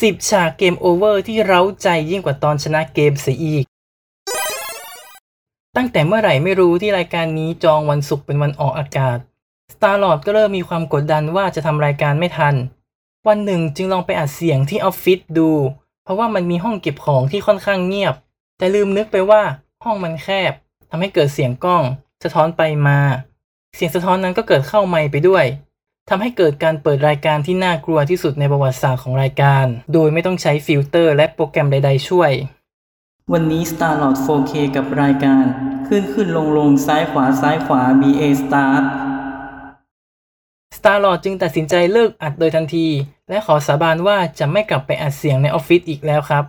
10 ฉากเกมโอเวอร์ที่เร้าใจยิ่งกว่าตอนชนะเกมเสียอีก ตั้งแต่เมื่อไหร่ไม่รู้ที่รายการนี้จองวันศุกร์เป็นวันออกอากาศ Starlord ก็เริ่มมีความกดดันว่าจะทำรายการไม่ทัน วันหนึ่งจึงลองไปอัดเสียงที่ออฟฟิศดู เพราะว่ามันมีห้องเก็บของที่ค่อนข้างเงียบ แต่ลืมนึกไปว่าห้องมันแคบทำให้เกิดเสียงกล้อง สะท้อนไปมา เสียงสะท้อนนั้นก็เกิดเข้าไมค์ไปด้วย ทำให้เกิดการเปิดรายการที่น่ากลัวที่สุดในประวัติศาสตร์ของรายการ โดยไม่ต้องใช้ฟิลเตอร์และโปรแกรมใด ๆ ช่วย วันนี้ Starlord 4K กับรายการ ขึ้นขึ้นลงลงซ้ายขวาซ้ายขวา BA Start Starlord จึงตัดสินใจเลิกอัดโดยทันที และขอสาบานว่าจะไม่กลับไปอัดเสียงในออฟฟิศอีกแล้วครับ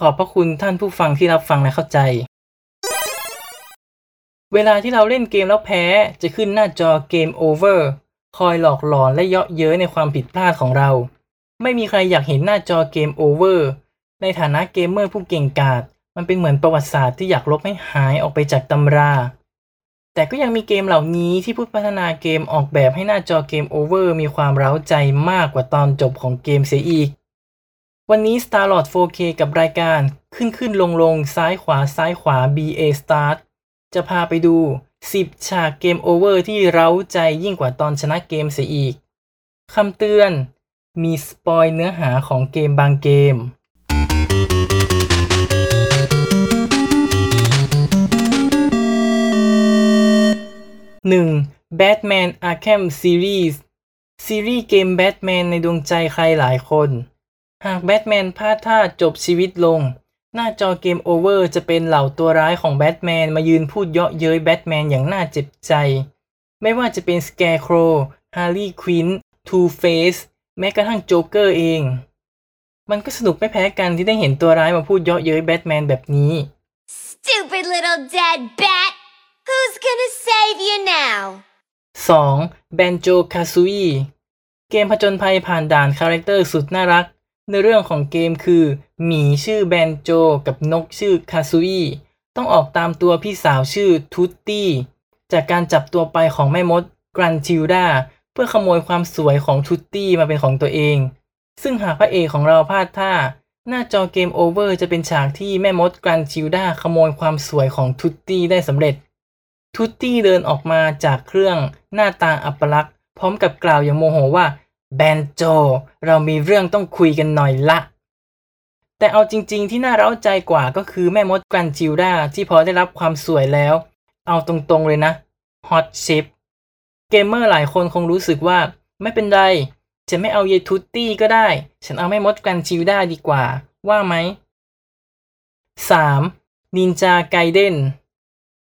ขอบพระคุณท่านผู้ฟังที่รับฟังและเข้าใจ เวลาที่เราเล่นเกมแล้วแพ้จะขึ้นหน้าจอ game over คอยหลอกหลอนและเยาะเย้ยในความผิดพลาดของเรา ไม่มีใครอยากเห็นหน้าจอ game over ในฐานะเกมเมอร์ผู้เก่งกาจ มันเป็นเหมือนประวัติศาสตร์ที่อยากลบให้หายออกไปจากตำรา แต่ก็ยังมีเกมเหล่านี้ที่ผู้พัฒนาเกมออกแบบให้หน้าจอ game over มีความเร้าใจมากกว่าตอนจบของเกมเสียอีก วันนี้ Starlord 4K กับรายการขึ้นขึ้นลงลงซ้ายขวาซ้ายขวา BA Start จะพาไปดู 10 ฉาก game over ที่เร้าใจยิ่งกว่าตอนชนะเกมเสียอีก คำเตือน มี spoil เนื้อหาของเกมบางเกม 1. Batman Arkham Series ซีรีส์เกมแบทแมนในดวงใจใครหลายคน หากแบทแมนพลาดท่าจบชีวิตลง หน้าจอ game over จะเป็นเหล่าตัวร้ายของแบทแมนมายืนพูดเยาะเย้ยแบทแมนอย่างน่าเจ็บใจ ไม่ว่าจะเป็น Scarecrow Harley Quinn Two-Face แม้กระทั่งโจ๊กเกอร์เอง มันก็สนุกไม่แพ้กันที่ได้เห็นตัวร้ายมาพูดเยาะเย้ยแบทแมนแบบนี้ Stupid little dead bat! Who's gonna save you now? 2. Banjo Kazooie เกมผจญภัยผ่านด่าน character สุดน่ารัก ในเรื่องของเกมคือหมีชื่อแบนโจกับนกชื่อคาซูอี้ต้องออกตามตัวพี่สาวชื่อทูตตี้จากการจับตัวไปของแม่มดกรันทิลดาเพื่อขโมยความสวยของทูตตี้มาเป็นของตัวเอง ซึ่งหากพระเอกของเราพลาดท่า หน้าจอ game over จะเป็นฉากที่แม่มดกรันทิลดาขโมยความสวยของทูตตี้ได้สำเร็จทูตตี้เดินออกมาจากเครื่องหน้าตาอัปลักษณ์พร้อมกับกล่าวอย่างโมโหว่า แบนโจ เรามีเรื่องต้องคุยกันหน่อยละ แต่เอาจริง ๆ ที่น่าเร้าใจกว่าก็คือแม่มดกรันจิลดาที่พอได้รับความสวยแล้ว เอาตรงๆเลยนะฮอตชิปเกมเมอร์หลายคนคงรู้สึกว่า ไม่เป็นไร ฉันไม่เอาเยทูตตี้ก็ได้ ฉันเอาแม่มดกรันจิลดาดีกว่า ว่าไหม 3. Ninja Gaiden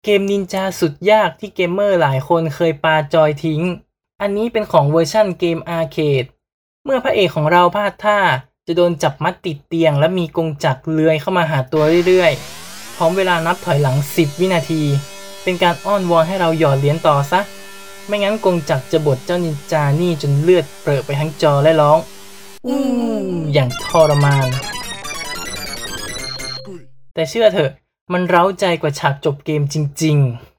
เกมนินจาสุดยากที่เกมเมอร์หลายคนเคยปาจอยทิ้ง อันนี้เป็นของเวอร์ชั่นเกม arcade เมื่อพระเอกของเราพลาดท่า จะโดนจับมัดติดเตียง และมีกงจักรเลื่อยเข้ามาหาตัวเรื่อยๆ พร้อมเวลานับถอยหลัง 10 วินาที เป็นการอ้อนวอนให้เราหยอดเหรียญต่อซะ ไม่งั้นกงจักรจะบดเจ้านินจานี่จนเลือดเปรอะไปทั้งจอและร้อง อู้อย่างทรมาน แต่เชื่อเถอะ มันเร้าใจกว่าฉากจบเกมจริง ๆ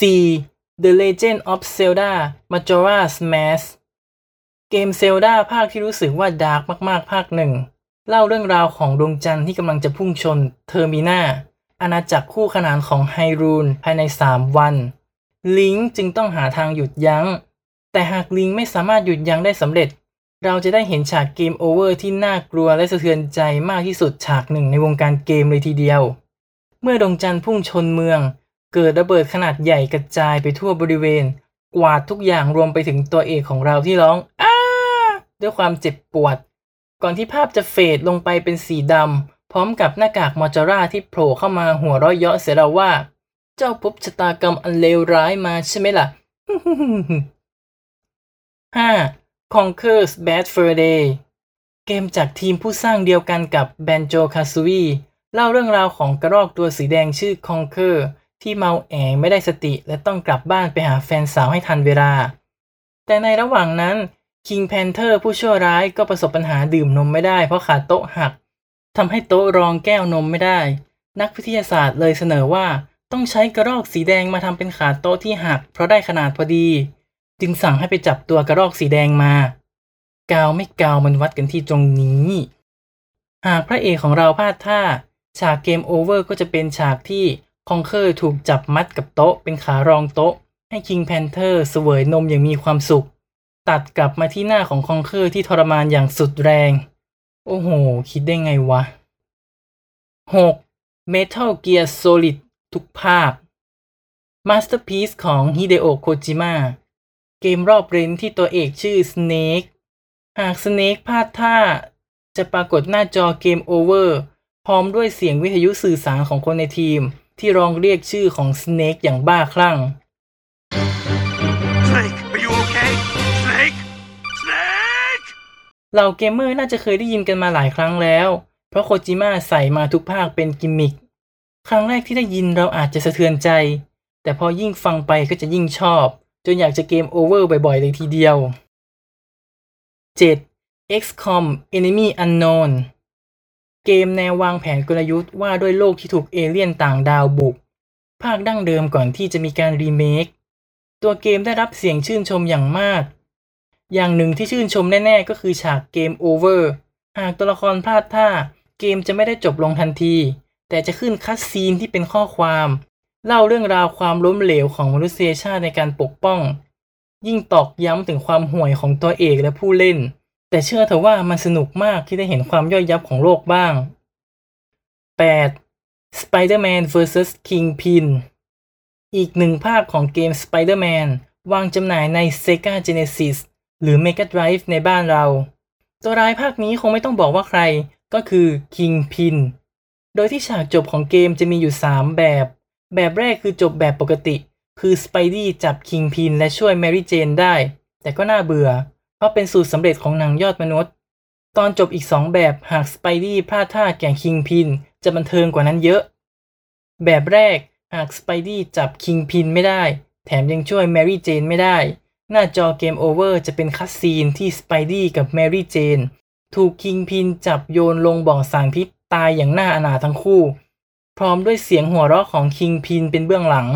4. The Legend of Zelda Majora's Mask เกม Zelda ภาคที่รู้สึกว่า dark มากๆ ภาคหนึ่ง เล่าเรื่องราวของดวงจันทร์ที่กำลังจะพุ่งชน Termina อาณาจักรคู่ขนานของ Hyrule ภายใน 3 วัน ลิงจึงต้องหาทางหยุดยัง้ง แต่หากลิงไม่สามารถหยุดยั้งได้สำเร็จ เราจะได้เห็นฉากเกมโอเวอร์ที่น่ากลัวและสะเทือนใจมากที่สุดฉากหนึ่งในวงการเกมเลยทีเดียว เมื่อดวงจันทร์พุ่งชนเมือง เกิดระเบิดขนาดใหญ่กระจายไปทั่วบริเวณ กวาดทุกอย่างรวมไปถึงตัวเอกของเราที่ร้องอ้าด้วยความเจ็บปวด ก่อนที่ภาพจะเฟดลงไปเป็นสีดำพร้อมกับหน้ากากมอจาร่าที่โผล่เข้ามาหัวเราะเยาะเสียเราว่า เจ้าพบชะตากรรมอันเลวร้ายมาใช่ไหมล่ะ 5. Conker's Bad Fur Day เกมจากทีมผู้สร้างเดียวกันกับ Banjo Kazooie เล่าเรื่องราวของกระรอกตัวสีแดงชื่อ Conker ที่เมาแองไม่ได้สติและต้องกลับบ้านไปหาแฟนสาวให้ทันเวลา แต่ในระหว่างนั้น King Panther ผู้ชั่วร้ายก็ประสบปัญหาดื่มนมไม่ได้เพราะขาโต๊ะหักทำให้โต๊ะรองแก้วนมไม่ได้ นักวิทยาศาสตร์เลยเสนอว่าต้องใช้กระรอกสีแดงมาทำเป็นขาโต๊ะที่หัก เพราะได้ขนาดพอดี จึงสั่งให้ไปจับตัวกระรอกสีแดงมากาวไม่กาวมันวัดกันที่ตรงนี้ หากพระเอกของเราพลาดท่า ฉาก game over ก็จะเป็นฉากที่ Conker ถูกจับมัดกับโต๊ะเป็นขารองโต๊ะ ให้ King Panther เสวยนมอย่างมีความสุข ตัดกลับมาที่หน้าของ Conker ที่ทรมานอย่างสุดแรง โอ้โห คิดได้ไงวะ 6. Metal Gear Solid ทุกภาค Masterpiece ของ Hideo Kojima เกมรอบเรนที่ตัวเอกชื่อ Snake หาก Snake พลาดท่า จะปรากฏหน้าจอเกมโอเวอร์พร้อมด้วยเสียงวิทยุสื่อสารของคนในทีม ที่ร้องเรียกชื่อของ Snake อย่างบ้าคลั่ง Snake, are you okay? Snake? Snake! เหล่าเกมเมอร์น่าจะเคยได้ยินกันมาหลายครั้งแล้ว เพราะโคจิมะใส่มาทุกภาคเป็นกิมมิคครั้งแรกที่ได้ยินเราอาจจะสะเทือนใจ แต่พอยิ่งฟังไปก็จะยิ่งชอบ จนอยากจะ game over บ่อยๆเลยทีเดียว 7. XCOM Enemy Unknown เกมแนววางแผนกลยุทธ์ว่าด้วยโลกที่ถูกเอเลี่ยนต่างดาวบุก ภาคดั้งเดิมก่อนที่จะมีการรีเมค ตัวเกมได้รับเสียงชื่นชมอย่างมาก อย่างหนึ่งที่ชื่นชมแน่ ๆ ก็คือฉาก game over หากตัวละครพลาดท่า เกมจะไม่ได้จบลงทันที แต่จะขึ้น cutscene ที่เป็นข้อความ เล่าเรื่องราวความล้มเหลวของมนุษยชาติในการปกป้อง ยิ่งตอกย้ำถึงความห่วยของตัวเอกและผู้เล่น แต่เชื่อเถอะว่ามันสนุกมากที่ได้เห็นความย่อยยับของโลกบ้าง 8. Spider-Man vs Kingpin อีกหนึ่งภาคของเกม Spider-Man วางจำหน่ายใน Sega Genesis หรือ Mega Drive ในบ้านเรา ตัวร้ายภาคนี้คงไม่ต้องบอกว่าใครก็คือ Kingpin โดยที่ฉากจบของเกมจะมีอยู่ 3 แบบ แบบแรกคือจบแบบปกติ คือ Spidey จับ Kingpin และช่วย Mary Jane ได้ แต่ก็น่าเบื่อ เพราะเป็นสูตรสำเร็จของหนังยอดมนุษย์ ตอนจบอีก 2 แบบหาก Spidey พลาดท่าแก่ Kingpin จะบันเทิงกว่านั้นเยอะ แบบแรกหาก Spidey จับ Kingpin ไม่ได้ แถมยังช่วย Mary Jane ไม่ได้ หน้าจอ game over จะเป็น cutscene ที่ Spidey กับ Mary Jane ถูก Kingpin จับโยนลงบ่อสารพิษตายอย่างน่าอนาถทั้งคู่ พร้อมด้วยเสียงหัวเราะของ Kingpin เป็นเบื้องหลัง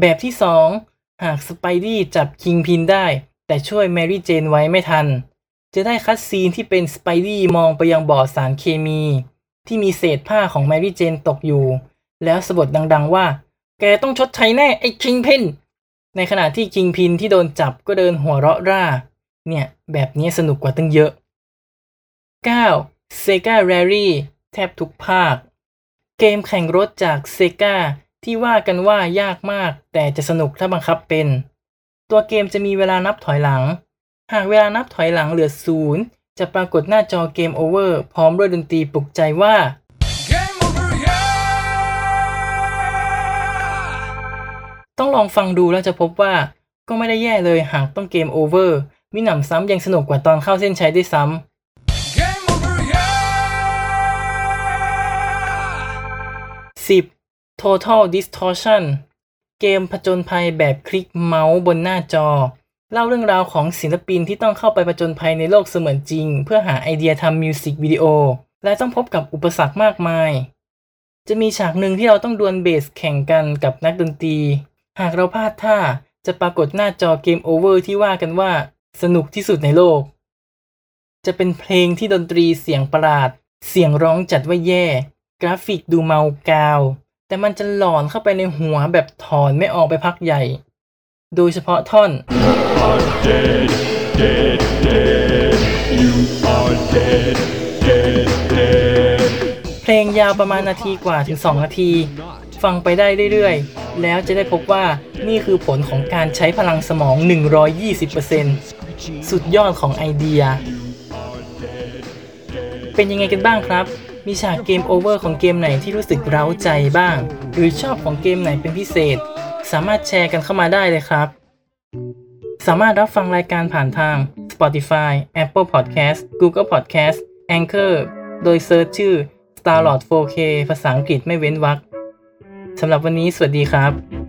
แบบที่ 2 หาก Spidey จับ Kingpin ได้ แต่ช่วย Mary Jane ไว้ไม่ทัน จะได้คัดซีนที่เป็นสไปดี้มองไปยังบ่อสารเคมี ที่มีเศษผ้าของ Mary Jane ตกอยู่ แล้วสะบดดังๆว่า แกต้องชดใช้แน่ไอ้ Kingpin ในขณะที่ Kingpin ที่โดนจับก็เดินหัวเราะร่า เนี่ย แบบนี้สนุกกว่าตั้งเยอะ 9. Sega Rally แทบทุกภาค เกมแข่งรถจาก Sega ที่ว่ากันว่ายากมาก แต่จะสนุกถ้าบังคับเป็น ตัวเกมจะมีเวลานับถอยหลัง หากเวลานับถอยหลังเหลือศูนย์จะปรากฏหน้าจอ game over พร้อมด้วยดนตรีปลุกใจว่า Game over, yeah! ต้องลองฟังดูแล้วจะพบว่าก็ไม่ได้แย่เลยหากต้อง game over มิหนำซ้ำยังสนุกกว่าตอนเข้าเส้นชัยด้วยซ้ำ Game over, yeah! 10. Total Distortion เกมผจญภัยแบบคลิกเมาส์บนหน้าจอ เล่าเรื่องราวของศิลปินที่ต้องเข้าไปผจญภัยในโลกเสมือนจริง เพื่อหาไอเดียทำมิวสิกวิดีโอ และต้องพบกับอุปสรรคมากมาย จะมีฉากหนึ่งที่เราต้องดวลเบสแข่งกันกับนักดนตรี หากเราพลาดท่าจะปรากฏหน้าจอ game over ที่ว่ากันว่า สนุกที่สุดในโลก จะเป็นเพลงที่ดนตรีเสียงประหลาด เสียงร้องจัดว่าแย่ กราฟิกดูเมากาว แต่มันจะหลอนเข้าไปในหัวแบบถอนไม่ออกไปพักใหญ่ โดยเฉพาะท่อน dead, dead, dead. You are dead, dead, dead. เพลงยาวประมาณนาทีกว่าถึง 2 นาที ฟังไปได้เรื่อยๆ แล้วจะได้พบว่านี่คือผลของการใช้พลังสมอง 120%สุดยอดของไอเดีย เป็นยังไงกันบ้างครับ มีฉาก game over ของเกมไหนที่รู้สึกเร้าใจบ้าง หรือชอบของเกมไหนเป็นพิเศษ สามารถแชร์กันเข้ามาได้เลยครับ สามารถรับฟังรายการผ่านทาง Spotify, Apple Podcast, Google Podcast, Anchor โดย search ชื่อ Starlord 4K ภาษาอังกฤษไม่เว้นวรรคสำหรับวันนี้สวัสดีครับ